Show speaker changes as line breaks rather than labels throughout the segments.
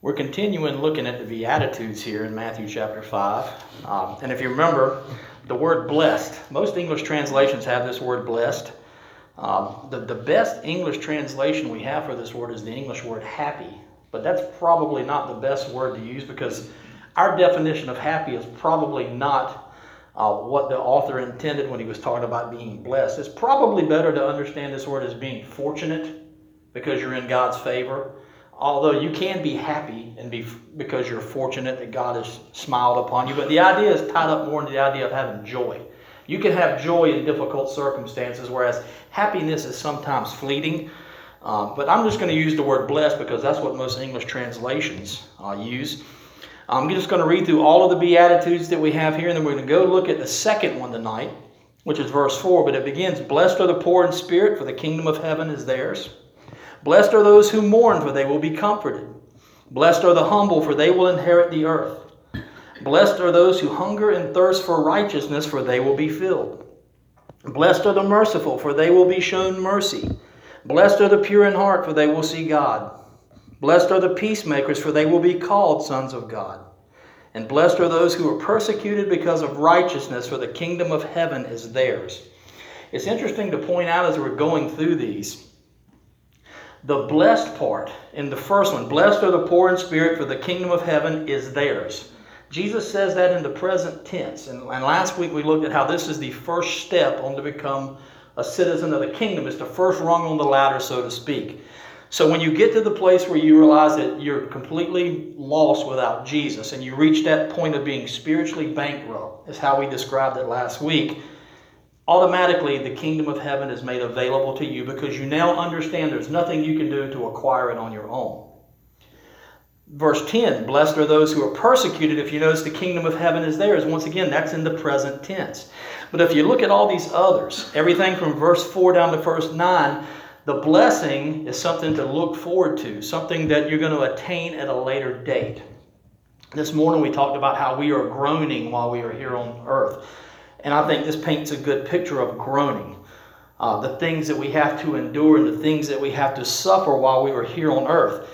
We're continuing looking at the Beatitudes here in Matthew chapter 5. Um, and if you remember, the word blessed, most English translations have this word blessed. Um, the, the best English translation we have for this word is the English word happy. But that's probably not the best word to use because our definition of happy is probably not uh, what the author intended when he was talking about being blessed. It's probably better to understand this word as being fortunate because you're in God's favor although you can be happy and be because you're fortunate that God has smiled upon you, but the idea is tied up more in the idea of having joy. You can have joy in difficult circumstances, whereas happiness is sometimes fleeting. Um, but I'm just going to use the word blessed because that's what most English translations uh, use. I'm just going to read through all of the Beatitudes that we have here, and then we're going to go look at the second one tonight, which is verse 4. But it begins Blessed are the poor in spirit, for the kingdom of heaven is theirs. Blessed are those who mourn, for they will be comforted. Blessed are the humble, for they will inherit the earth. Blessed are those who hunger and thirst for righteousness, for they will be filled. Blessed are the merciful, for they will be shown mercy. Blessed are the pure in heart, for they will see God. Blessed are the peacemakers, for they will be called sons of God. And blessed are those who are persecuted because of righteousness, for the kingdom of heaven is theirs. It's interesting to point out as we're going through these the blessed part in the first one, blessed are the poor in spirit, for the kingdom of heaven is theirs. Jesus says that in the present tense. And, and last week we looked at how this is the first step on to become a citizen of the kingdom. It's the first rung on the ladder, so to speak. So when you get to the place where you realize that you're completely lost without Jesus and you reach that point of being spiritually bankrupt, is how we described it last week automatically the kingdom of heaven is made available to you because you now understand there's nothing you can do to acquire it on your own. Verse 10 Blessed are those who are persecuted. If you notice, the kingdom of heaven is theirs. Once again, that's in the present tense. But if you look at all these others, everything from verse 4 down to verse 9, the blessing is something to look forward to, something that you're going to attain at a later date. This morning we talked about how we are groaning while we are here on earth. And I think this paints a good picture of groaning. Uh, the things that we have to endure and the things that we have to suffer while we are here on earth.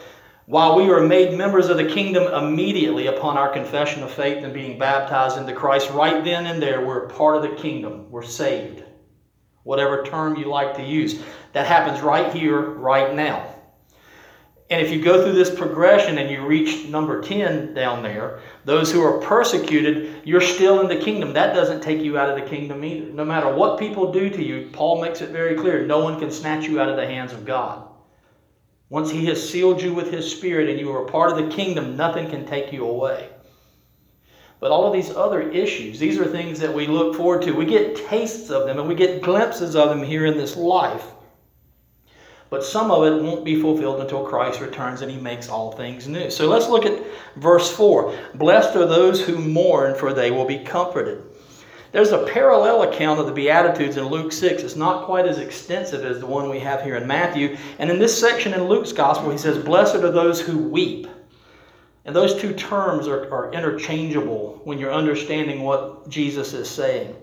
While we were made members of the kingdom immediately upon our confession of faith and being baptized into Christ, right then and there, we're part of the kingdom. We're saved. Whatever term you like to use. That happens right here, right now. And if you go through this progression and you reach number 10 down there, those who are persecuted, you're still in the kingdom. That doesn't take you out of the kingdom either. No matter what people do to you, Paul makes it very clear no one can snatch you out of the hands of God. Once he has sealed you with his spirit and you are a part of the kingdom, nothing can take you away. But all of these other issues, these are things that we look forward to. We get tastes of them and we get glimpses of them here in this life. But some of it won't be fulfilled until Christ returns and he makes all things new. So let's look at verse 4. Blessed are those who mourn, for they will be comforted. There's a parallel account of the Beatitudes in Luke 6. It's not quite as extensive as the one we have here in Matthew. And in this section in Luke's Gospel, he says, Blessed are those who weep. And those two terms are, are interchangeable when you're understanding what Jesus is saying.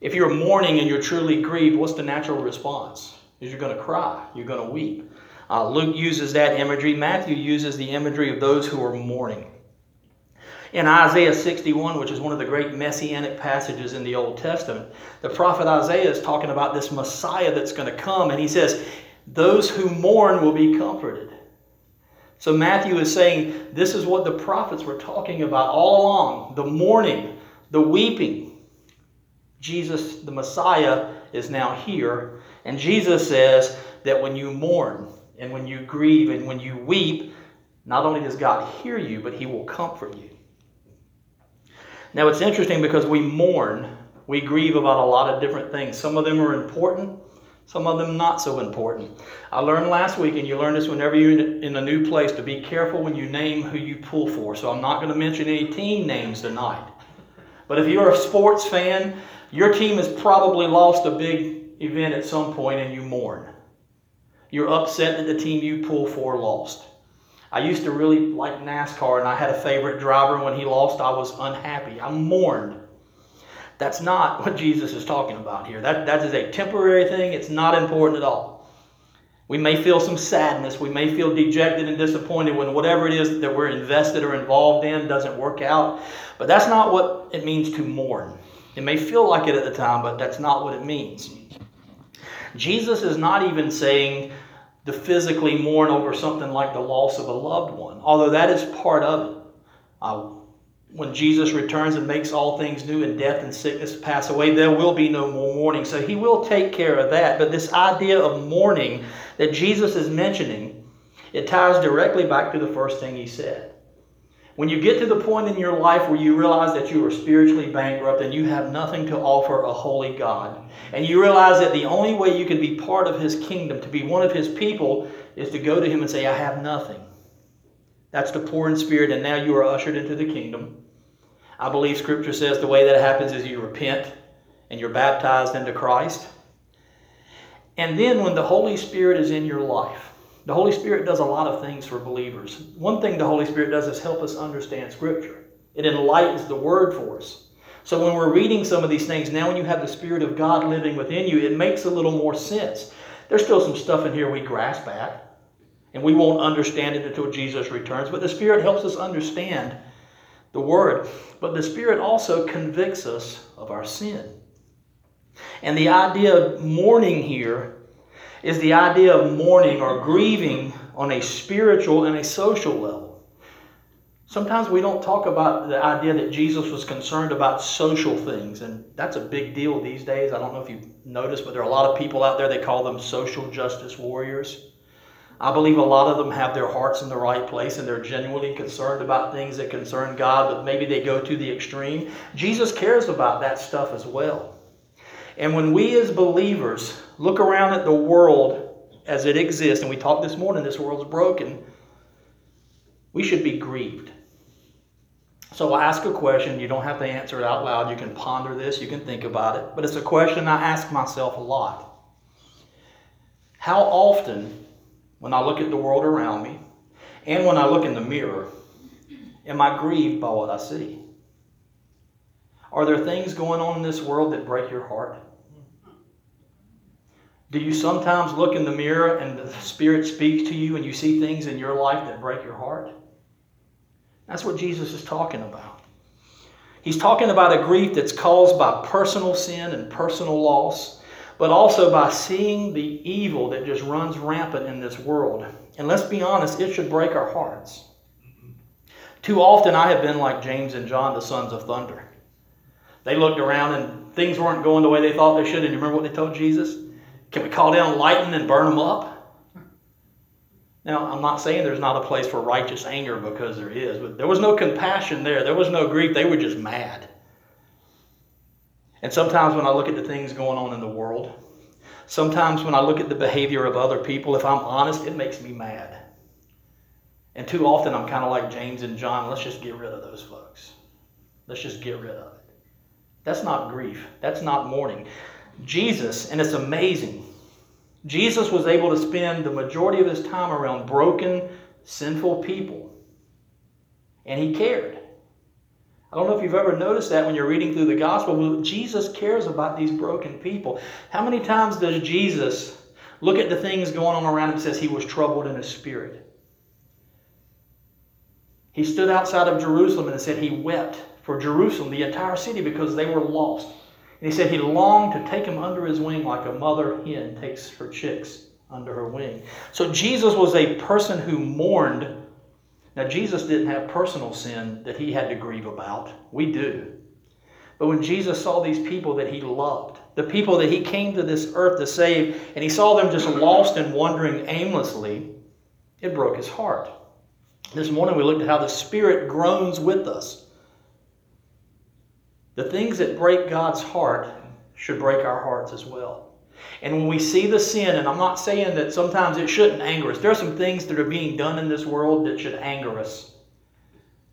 If you're mourning and you're truly grieved, what's the natural response? Is you're going to cry, you're going to weep. Uh, Luke uses that imagery. Matthew uses the imagery of those who are mourning. In Isaiah 61, which is one of the great messianic passages in the Old Testament, the prophet Isaiah is talking about this Messiah that's going to come, and he says, Those who mourn will be comforted. So Matthew is saying this is what the prophets were talking about all along the mourning, the weeping. Jesus, the Messiah, is now here, and Jesus says that when you mourn and when you grieve and when you weep, not only does God hear you, but He will comfort you. Now, it's interesting because we mourn, we grieve about a lot of different things. Some of them are important, some of them not so important. I learned last week, and you learn this whenever you're in a new place, to be careful when you name who you pull for. So I'm not going to mention any team names tonight. But if you're a sports fan, your team has probably lost a big event at some point and you mourn. You're upset that the team you pull for lost. I used to really like NASCAR and I had a favorite driver. When he lost, I was unhappy. I mourned. That's not what Jesus is talking about here. That, that is a temporary thing. It's not important at all. We may feel some sadness. We may feel dejected and disappointed when whatever it is that we're invested or involved in doesn't work out. But that's not what it means to mourn. It may feel like it at the time, but that's not what it means. Jesus is not even saying to physically mourn over something like the loss of a loved one, although that is part of it. Uh, when Jesus returns and makes all things new and death and sickness pass away, there will be no more mourning. So he will take care of that. But this idea of mourning that Jesus is mentioning, it ties directly back to the first thing he said. When you get to the point in your life where you realize that you are spiritually bankrupt and you have nothing to offer a holy God, and you realize that the only way you can be part of His kingdom, to be one of His people, is to go to Him and say, I have nothing. That's the poor in spirit, and now you are ushered into the kingdom. I believe Scripture says the way that happens is you repent and you're baptized into Christ. And then when the Holy Spirit is in your life, the Holy Spirit does a lot of things for believers. One thing the Holy Spirit does is help us understand Scripture, it enlightens the Word for us. So when we're reading some of these things, now when you have the Spirit of God living within you, it makes a little more sense. There's still some stuff in here we grasp at, and we won't understand it until Jesus returns, but the Spirit helps us understand the Word. But the Spirit also convicts us of our sin. And the idea of mourning here is the idea of mourning or grieving on a spiritual and a social level. Sometimes we don't talk about the idea that Jesus was concerned about social things, and that's a big deal these days. I don't know if you've noticed, but there are a lot of people out there, they call them social justice warriors. I believe a lot of them have their hearts in the right place and they're genuinely concerned about things that concern God, but maybe they go to the extreme. Jesus cares about that stuff as well. And when we as believers look around at the world as it exists, and we talked this morning, this world's broken, we should be grieved. So I ask a question. You don't have to answer it out loud. You can ponder this, you can think about it. But it's a question I ask myself a lot. How often, when I look at the world around me, and when I look in the mirror, am I grieved by what I see? Are there things going on in this world that break your heart? Do you sometimes look in the mirror and the Spirit speaks to you and you see things in your life that break your heart? That's what Jesus is talking about. He's talking about a grief that's caused by personal sin and personal loss, but also by seeing the evil that just runs rampant in this world. And let's be honest, it should break our hearts. Too often I have been like James and John, the sons of thunder. They looked around and things weren't going the way they thought they should. And you remember what they told Jesus? Can we call down lightning and burn them up? Now, I'm not saying there's not a place for righteous anger because there is, but there was no compassion there. There was no grief. They were just mad. And sometimes when I look at the things going on in the world, sometimes when I look at the behavior of other people, if I'm honest, it makes me mad. And too often I'm kind of like James and John, let's just get rid of those folks. Let's just get rid of it. That's not grief. That's not mourning. Jesus, and it's amazing, Jesus was able to spend the majority of his time around broken, sinful people. And he cared. I don't know if you've ever noticed that when you're reading through the gospel, Jesus cares about these broken people. How many times does Jesus look at the things going on around him and says he was troubled in his spirit? He stood outside of Jerusalem and said he wept for Jerusalem, the entire city, because they were lost. And he said he longed to take him under his wing like a mother hen takes her chicks under her wing. So Jesus was a person who mourned. Now, Jesus didn't have personal sin that he had to grieve about. We do. But when Jesus saw these people that he loved, the people that he came to this earth to save, and he saw them just lost and wandering aimlessly, it broke his heart. This morning we looked at how the Spirit groans with us the things that break God's heart should break our hearts as well. And when we see the sin, and I'm not saying that sometimes it shouldn't anger us, there are some things that are being done in this world that should anger us,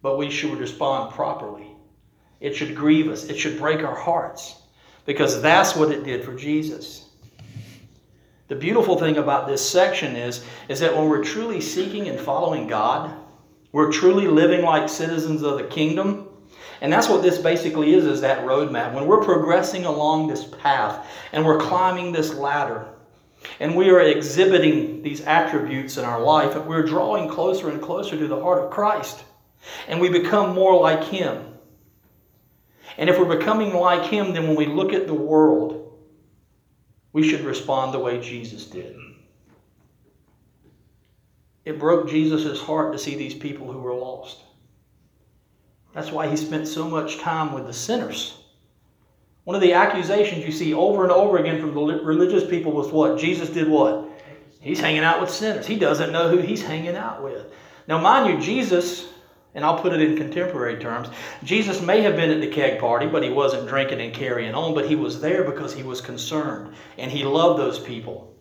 but we should respond properly. It should grieve us, it should break our hearts, because that's what it did for Jesus. The beautiful thing about this section is, is that when we're truly seeking and following God, we're truly living like citizens of the kingdom, and that's what this basically is, is that roadmap. When we're progressing along this path and we're climbing this ladder, and we are exhibiting these attributes in our life, and we're drawing closer and closer to the heart of Christ. And we become more like Him. And if we're becoming like Him, then when we look at the world, we should respond the way Jesus did. It broke Jesus' heart to see these people who were lost. That's why he spent so much time with the sinners. One of the accusations you see over and over again from the religious people was what? Jesus did what? He's hanging out with sinners. He doesn't know who he's hanging out with. Now, mind you, Jesus, and I'll put it in contemporary terms, Jesus may have been at the keg party, but he wasn't drinking and carrying on, but he was there because he was concerned and he loved those people.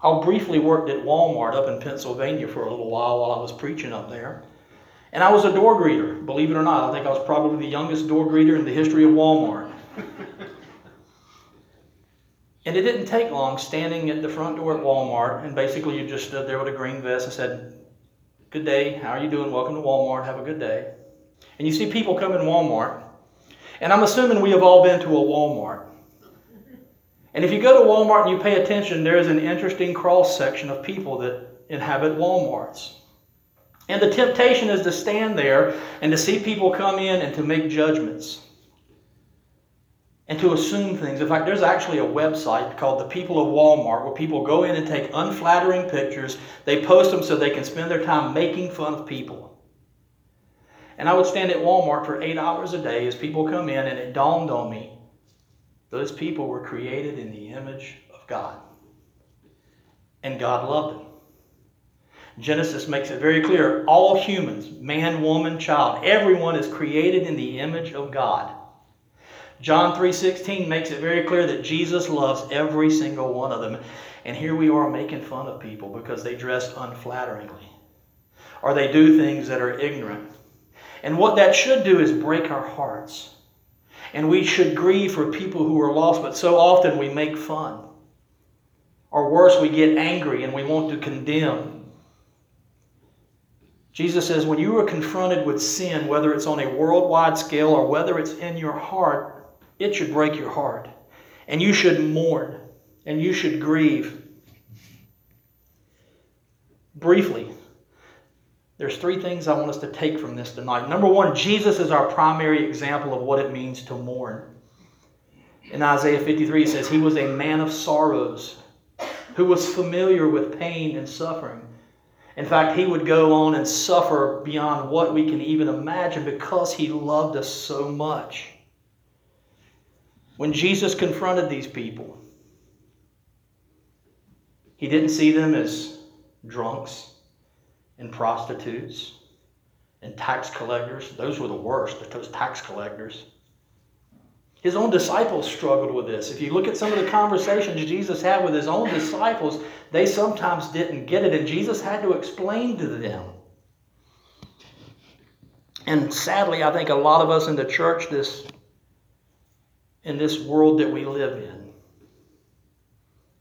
I briefly worked at Walmart up in Pennsylvania for a little while while I was preaching up there. And I was a door greeter, believe it or not. I think I was probably the youngest door greeter in the history of Walmart. and it didn't take long standing at the front door at Walmart, and basically you just stood there with a green vest and said, Good day, how are you doing? Welcome to Walmart, have a good day. And you see people come in Walmart, and I'm assuming we have all been to a Walmart. And if you go to Walmart and you pay attention, there is an interesting cross section of people that inhabit Walmarts. And the temptation is to stand there and to see people come in and to make judgments and to assume things. In fact, there's actually a website called The People of Walmart where people go in and take unflattering pictures. They post them so they can spend their time making fun of people. And I would stand at Walmart for eight hours a day as people come in, and it dawned on me those people were created in the image of God. And God loved them. Genesis makes it very clear all humans, man, woman, child, everyone is created in the image of God. John 3:16 makes it very clear that Jesus loves every single one of them. And here we are making fun of people because they dress unflatteringly or they do things that are ignorant. And what that should do is break our hearts. And we should grieve for people who are lost, but so often we make fun. Or worse, we get angry and we want to condemn Jesus says, when you are confronted with sin, whether it's on a worldwide scale or whether it's in your heart, it should break your heart. And you should mourn and you should grieve. Briefly, there's three things I want us to take from this tonight. Number one, Jesus is our primary example of what it means to mourn. In Isaiah 53, it says, He was a man of sorrows who was familiar with pain and suffering. In fact, he would go on and suffer beyond what we can even imagine because he loved us so much. When Jesus confronted these people, he didn't see them as drunks and prostitutes and tax collectors. Those were the worst, those tax collectors. His own disciples struggled with this. If you look at some of the conversations Jesus had with his own disciples, they sometimes didn't get it, and Jesus had to explain to them. And sadly, I think a lot of us in the church, this in this world that we live in,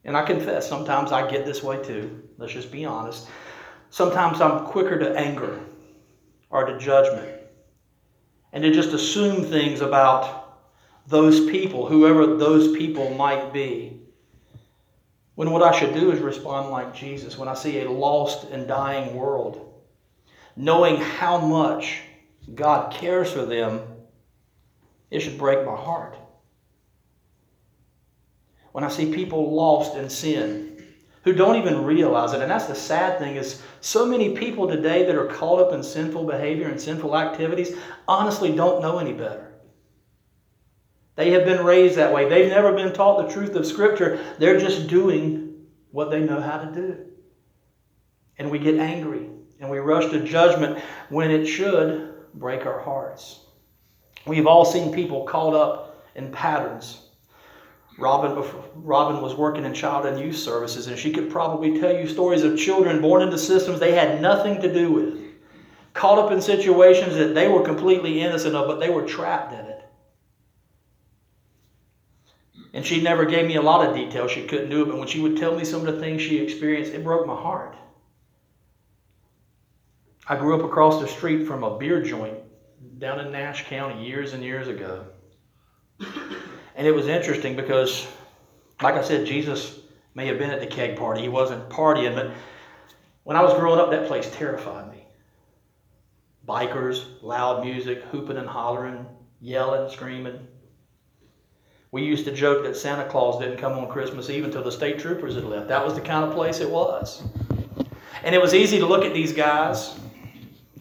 and I confess, sometimes I get this way too. Let's just be honest. Sometimes I'm quicker to anger or to judgment and to just assume things about those people, whoever those people might be. When what I should do is respond like Jesus when I see a lost and dying world, knowing how much God cares for them, it should break my heart. When I see people lost in sin, who don't even realize it. And that's the sad thing is so many people today that are caught up in sinful behavior and sinful activities honestly don't know any better. They have been raised that way. They've never been taught the truth of Scripture. They're just doing what they know how to do. And we get angry and we rush to judgment when it should break our hearts. We've all seen people caught up in patterns. Robin, Robin was working in child and youth services, and she could probably tell you stories of children born into systems they had nothing to do with, caught up in situations that they were completely innocent of, but they were trapped in it. And she never gave me a lot of detail. She couldn't do it, but when she would tell me some of the things she experienced, it broke my heart. I grew up across the street from a beer joint down in Nash County years and years ago. And it was interesting because Like I said, Jesus may have been at the keg party. He wasn't partying, but when I was growing up, that place terrified me. Bikers, loud music, hooping and hollering, yelling, screaming. We used to joke that Santa Claus didn't come on Christmas Eve until the state troopers had left. That was the kind of place it was. And it was easy to look at these guys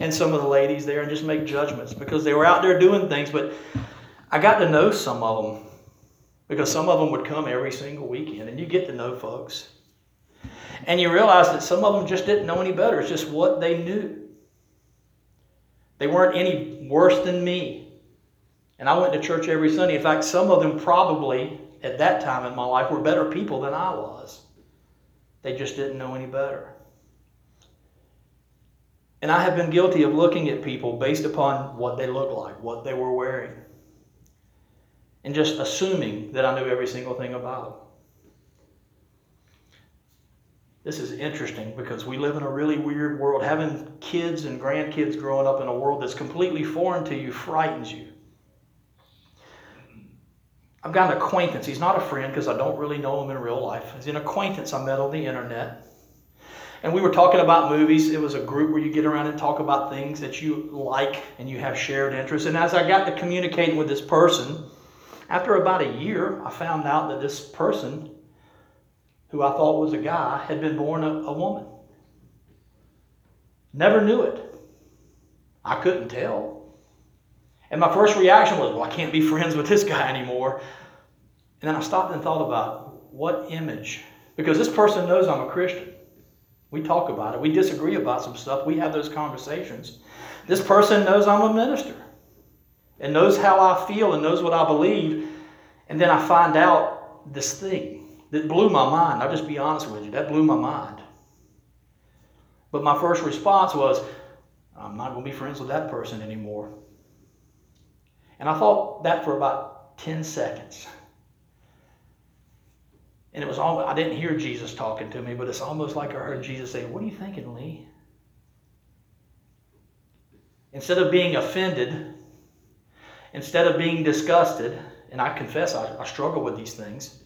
and some of the ladies there and just make judgments because they were out there doing things. But I got to know some of them because some of them would come every single weekend, and you get to know folks. And you realize that some of them just didn't know any better. It's just what they knew. They weren't any worse than me. And I went to church every Sunday. In fact, some of them probably, at that time in my life, were better people than I was. They just didn't know any better. And I have been guilty of looking at people based upon what they look like, what they were wearing, and just assuming that I knew every single thing about them. This is interesting because we live in a really weird world. Having kids and grandkids growing up in a world that's completely foreign to you frightens you. I've got an acquaintance. He's not a friend because I don't really know him in real life. He's an acquaintance I met on the internet. And we were talking about movies. It was a group where you get around and talk about things that you like and you have shared interests. And as I got to communicating with this person, after about a year, I found out that this person, who I thought was a guy, had been born a, a woman. Never knew it. I couldn't tell. And my first reaction was, well, I can't be friends with this guy anymore. And then I stopped and thought about what image, because this person knows I'm a Christian. We talk about it. We disagree about some stuff. We have those conversations. This person knows I'm a minister and knows how I feel and knows what I believe. And then I find out this thing that blew my mind. I'll just be honest with you. That blew my mind. But my first response was, I'm not going to be friends with that person anymore. And I thought that for about 10 seconds. And it was all, I didn't hear Jesus talking to me, but it's almost like I heard Jesus say, What are you thinking, Lee? Instead of being offended, instead of being disgusted, and I confess I, I struggle with these things,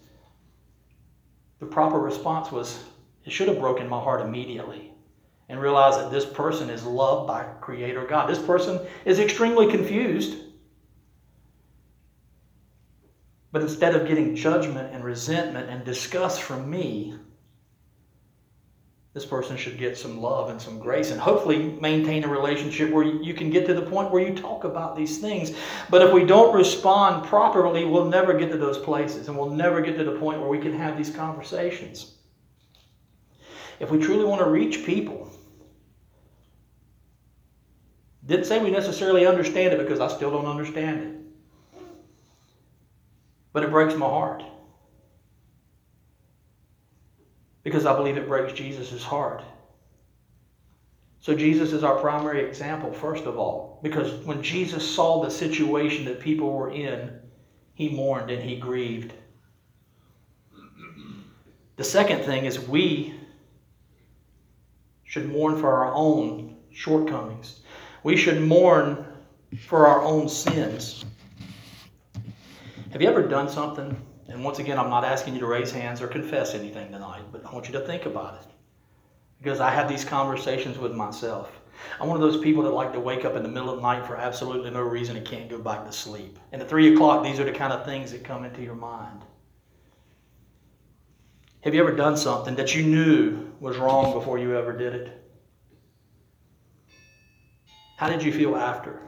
the proper response was, It should have broken my heart immediately and realize that this person is loved by Creator God. This person is extremely confused but instead of getting judgment and resentment and disgust from me, this person should get some love and some grace and hopefully maintain a relationship where you can get to the point where you talk about these things. But if we don't respond properly, we'll never get to those places and we'll never get to the point where we can have these conversations. If we truly want to reach people, didn't say we necessarily understand it because I still don't understand it. But it breaks my heart. Because I believe it breaks Jesus' heart. So Jesus is our primary example, first of all. Because when Jesus saw the situation that people were in, he mourned and he grieved. The second thing is we should mourn for our own shortcomings. We should mourn for our own sins. Have you ever done something? And once again, I'm not asking you to raise hands or confess anything tonight, but I want you to think about it. Because I have these conversations with myself. I'm one of those people that like to wake up in the middle of the night for absolutely no reason and can't go back to sleep. And at 3 o'clock, these are the kind of things that come into your mind. Have you ever done something that you knew was wrong before you ever did it? How did you feel after?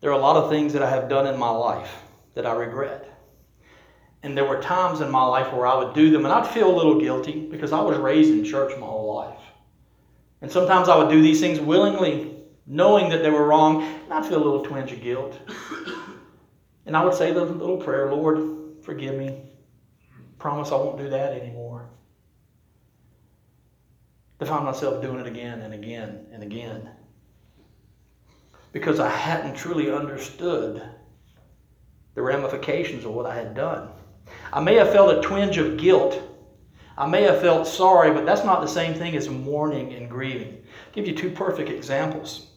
There are a lot of things that I have done in my life that I regret. And there were times in my life where I would do them and I'd feel a little guilty because I was raised in church my whole life. And sometimes I would do these things willingly, knowing that they were wrong, and I'd feel a little twinge of guilt. And I would say the little prayer, Lord, forgive me. Promise I won't do that anymore. To find myself doing it again and again and again because I hadn't truly understood the ramifications of what I had done. I may have felt a twinge of guilt. I may have felt sorry, but that's not the same thing as mourning and grieving. I'll give you two perfect examples.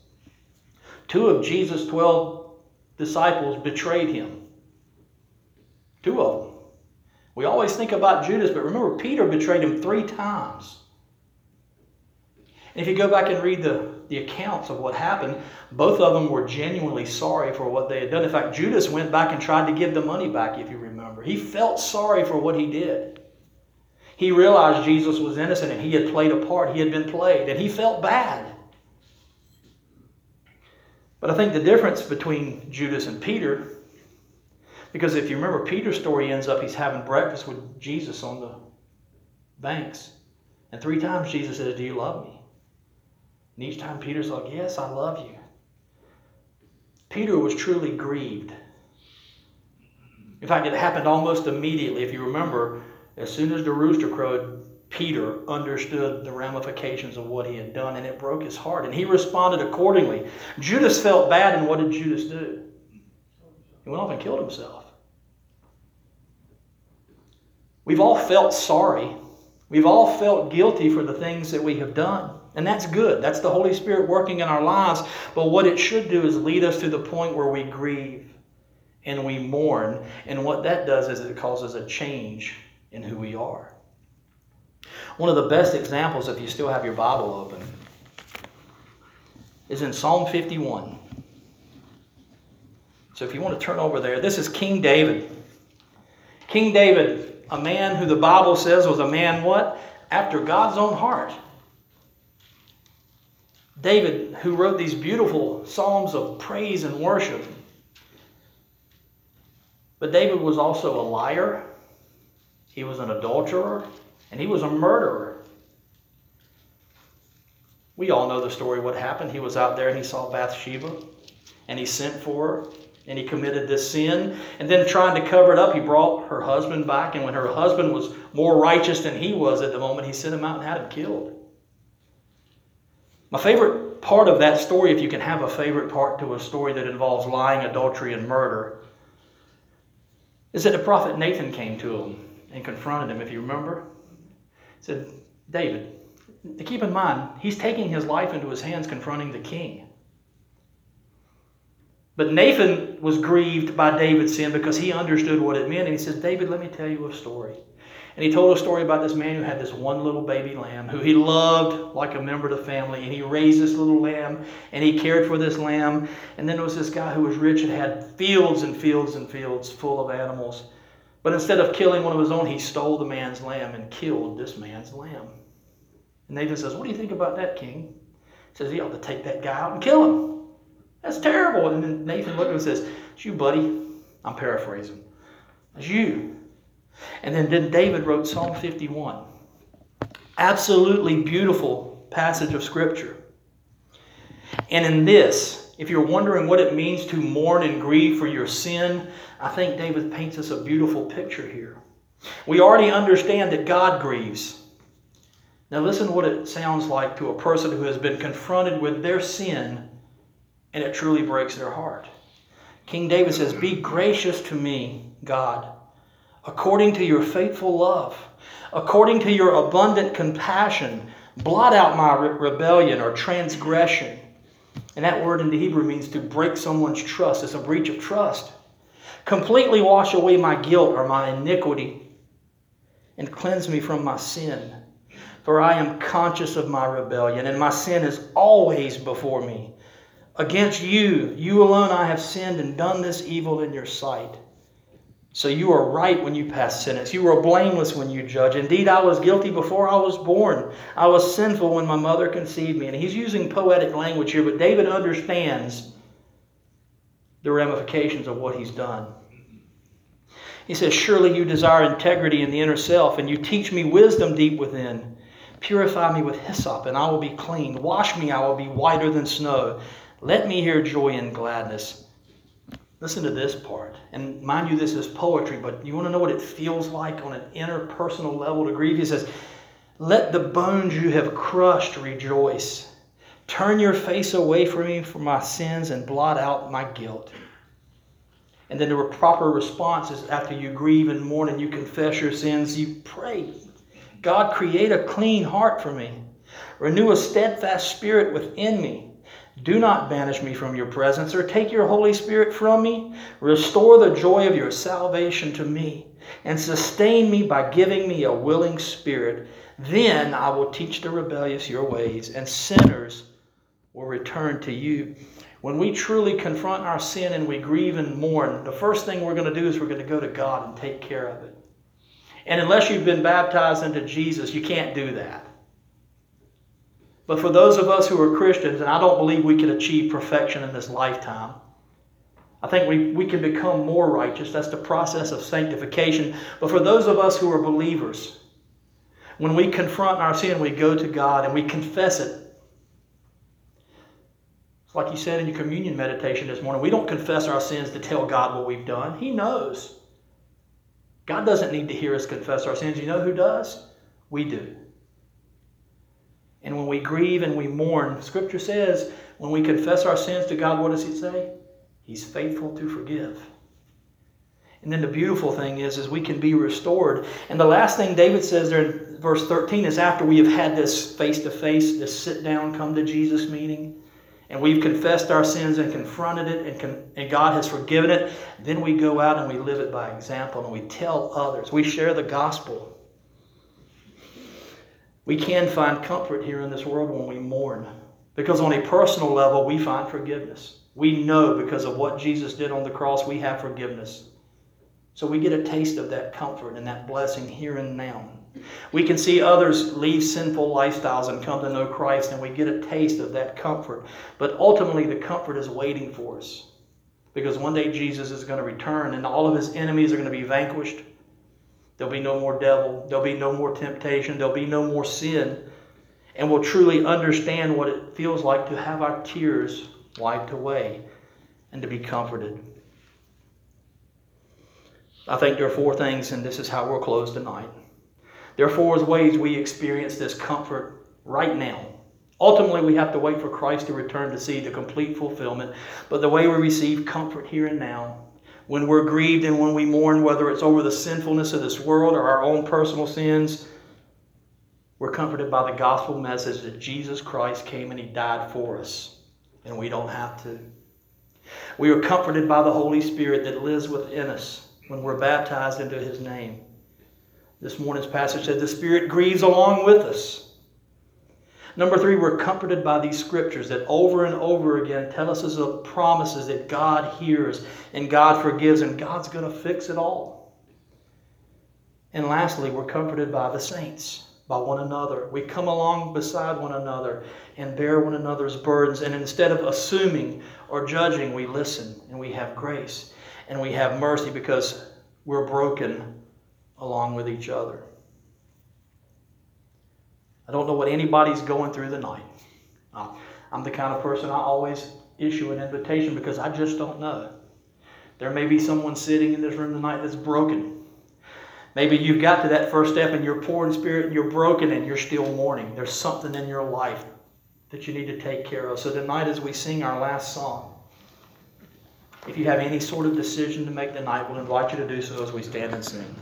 Two of Jesus' 12 disciples betrayed him. Two of them. We always think about Judas, but remember, Peter betrayed him three times. And if you go back and read the, the accounts of what happened, both of them were genuinely sorry for what they had done. In fact, Judas went back and tried to give the money back, if you remember. He felt sorry for what he did. He realized Jesus was innocent and he had played a part. He had been played, and he felt bad. But I think the difference between Judas and Peter, because if you remember, Peter's story ends up he's having breakfast with Jesus on the banks. And three times Jesus says, Do you love me? And each time Peter's like, Yes, I love you. Peter was truly grieved. In fact, it happened almost immediately. If you remember, as soon as the rooster crowed, Peter understood the ramifications of what he had done, and it broke his heart, and he responded accordingly. Judas felt bad, and what did Judas do? He went off and killed himself. We've all felt sorry. We've all felt guilty for the things that we have done. And that's good. That's the Holy Spirit working in our lives. But what it should do is lead us to the point where we grieve and we mourn. And what that does is it causes a change in who we are. One of the best examples, if you still have your Bible open, is in Psalm 51. So if you want to turn over there, this is King David. King David, a man who the Bible says was a man what? After God's own heart. David, who wrote these beautiful psalms of praise and worship. But David was also a liar, he was an adulterer, and he was a murderer. We all know the story what happened. He was out there and he saw Bathsheba and he sent for her and he committed this sin. And then, trying to cover it up, he brought her husband back. And when her husband was more righteous than he was at the moment, he sent him out and had him killed. My favorite part of that story, if you can have a favorite part to a story that involves lying, adultery, and murder, is that the prophet Nathan came to him and confronted him, if you remember. He said, David, keep in mind, he's taking his life into his hands confronting the king. But Nathan was grieved by David's sin because he understood what it meant. And he says, David, let me tell you a story. And he told a story about this man who had this one little baby lamb who he loved like a member of the family. And he raised this little lamb and he cared for this lamb. And then there was this guy who was rich and had fields and fields and fields full of animals. But instead of killing one of his own, he stole the man's lamb and killed this man's lamb. And Nathan says, What do you think about that, king? He says, He ought to take that guy out and kill him. That's terrible. And then Nathan looked at him and says, It's you, buddy. I'm paraphrasing. It's you. And then, then David wrote Psalm 51. Absolutely beautiful passage of Scripture. And in this, if you're wondering what it means to mourn and grieve for your sin, I think David paints us a beautiful picture here. We already understand that God grieves. Now, listen to what it sounds like to a person who has been confronted with their sin and it truly breaks their heart. King David says, Be gracious to me, God, according to your faithful love, according to your abundant compassion. Blot out my re- rebellion or transgression. And that word in the Hebrew means to break someone's trust. It's a breach of trust. Completely wash away my guilt or my iniquity and cleanse me from my sin. For I am conscious of my rebellion, and my sin is always before me. Against you, you alone, I have sinned and done this evil in your sight. So you are right when you pass sentence. You are blameless when you judge. Indeed, I was guilty before I was born. I was sinful when my mother conceived me. And he's using poetic language here, but David understands the ramifications of what he's done. He says, Surely you desire integrity in the inner self, and you teach me wisdom deep within. Purify me with hyssop, and I will be clean. Wash me, I will be whiter than snow. Let me hear joy and gladness. Listen to this part. And mind you, this is poetry, but you want to know what it feels like on an interpersonal level to grieve? He says, Let the bones you have crushed rejoice. Turn your face away from me for my sins and blot out my guilt. And then the proper response is after you grieve and mourn and you confess your sins, you pray, God, create a clean heart for me. Renew a steadfast spirit within me. Do not banish me from your presence or take your Holy Spirit from me. Restore the joy of your salvation to me and sustain me by giving me a willing spirit. Then I will teach the rebellious your ways, and sinners will return to you. When we truly confront our sin and we grieve and mourn, the first thing we're going to do is we're going to go to God and take care of it. And unless you've been baptized into Jesus, you can't do that. But for those of us who are Christians, and I don't believe we can achieve perfection in this lifetime, I think we, we can become more righteous. That's the process of sanctification. But for those of us who are believers, when we confront our sin, we go to God and we confess it. It's like you said in your communion meditation this morning. We don't confess our sins to tell God what we've done. He knows. God doesn't need to hear us confess our sins. You know who does? We do. And when we grieve and we mourn, Scripture says, when we confess our sins to God, what does He say? He's faithful to forgive. And then the beautiful thing is, is we can be restored. And the last thing David says there in verse 13 is after we have had this face to face, this sit down, come to Jesus meeting, and we've confessed our sins and confronted it, and, con- and God has forgiven it, then we go out and we live it by example and we tell others. We share the gospel. We can find comfort here in this world when we mourn. Because on a personal level, we find forgiveness. We know because of what Jesus did on the cross, we have forgiveness. So we get a taste of that comfort and that blessing here and now. We can see others leave sinful lifestyles and come to know Christ, and we get a taste of that comfort. But ultimately, the comfort is waiting for us. Because one day Jesus is going to return, and all of his enemies are going to be vanquished. There'll be no more devil. There'll be no more temptation. There'll be no more sin. And we'll truly understand what it feels like to have our tears wiped away and to be comforted. I think there are four things, and this is how we'll close tonight. There are four ways we experience this comfort right now. Ultimately, we have to wait for Christ to return to see the complete fulfillment. But the way we receive comfort here and now when we're grieved and when we mourn, whether it's over the sinfulness of this world or our own personal sins, we're comforted by the gospel message that Jesus Christ came and He died for us, and we don't have to. We are comforted by the Holy Spirit that lives within us when we're baptized into His name. This morning's passage said the Spirit grieves along with us. Number three, we're comforted by these scriptures that over and over again tell us of promises that God hears and God forgives and God's going to fix it all. And lastly, we're comforted by the saints, by one another. We come along beside one another and bear one another's burdens. And instead of assuming or judging, we listen and we have grace and we have mercy because we're broken along with each other. I don't know what anybody's going through tonight. Uh, I'm the kind of person I always issue an invitation because I just don't know. There may be someone sitting in this room tonight that's broken. Maybe you've got to that first step and you're poor in spirit and you're broken and you're still mourning. There's something in your life that you need to take care of. So tonight, as we sing our last song, if you have any sort of decision to make tonight, we'll invite you to do so as we stand and sing.